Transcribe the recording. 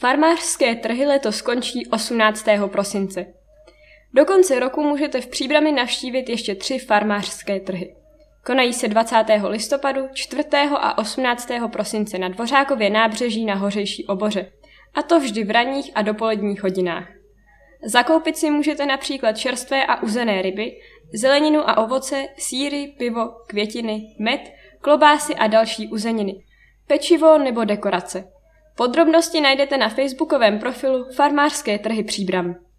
Farmářské trhy letos skončí 18. prosince. Do konce roku můžete v Příbrami navštívit ještě tři farmářské trhy. Konají se 20. listopadu, 4. a 18. prosince na Dvořákově nábřeží na Hořejší oboře. A to vždy v ranních a dopoledních hodinách. Zakoupit si můžete například čerstvé a uzené ryby, zeleninu a ovoce, síry, pivo, květiny, med, klobásy a další uzeniny, pečivo nebo dekorace. Podrobnosti najdete na facebookovém profilu Farmářské trhy Příbram.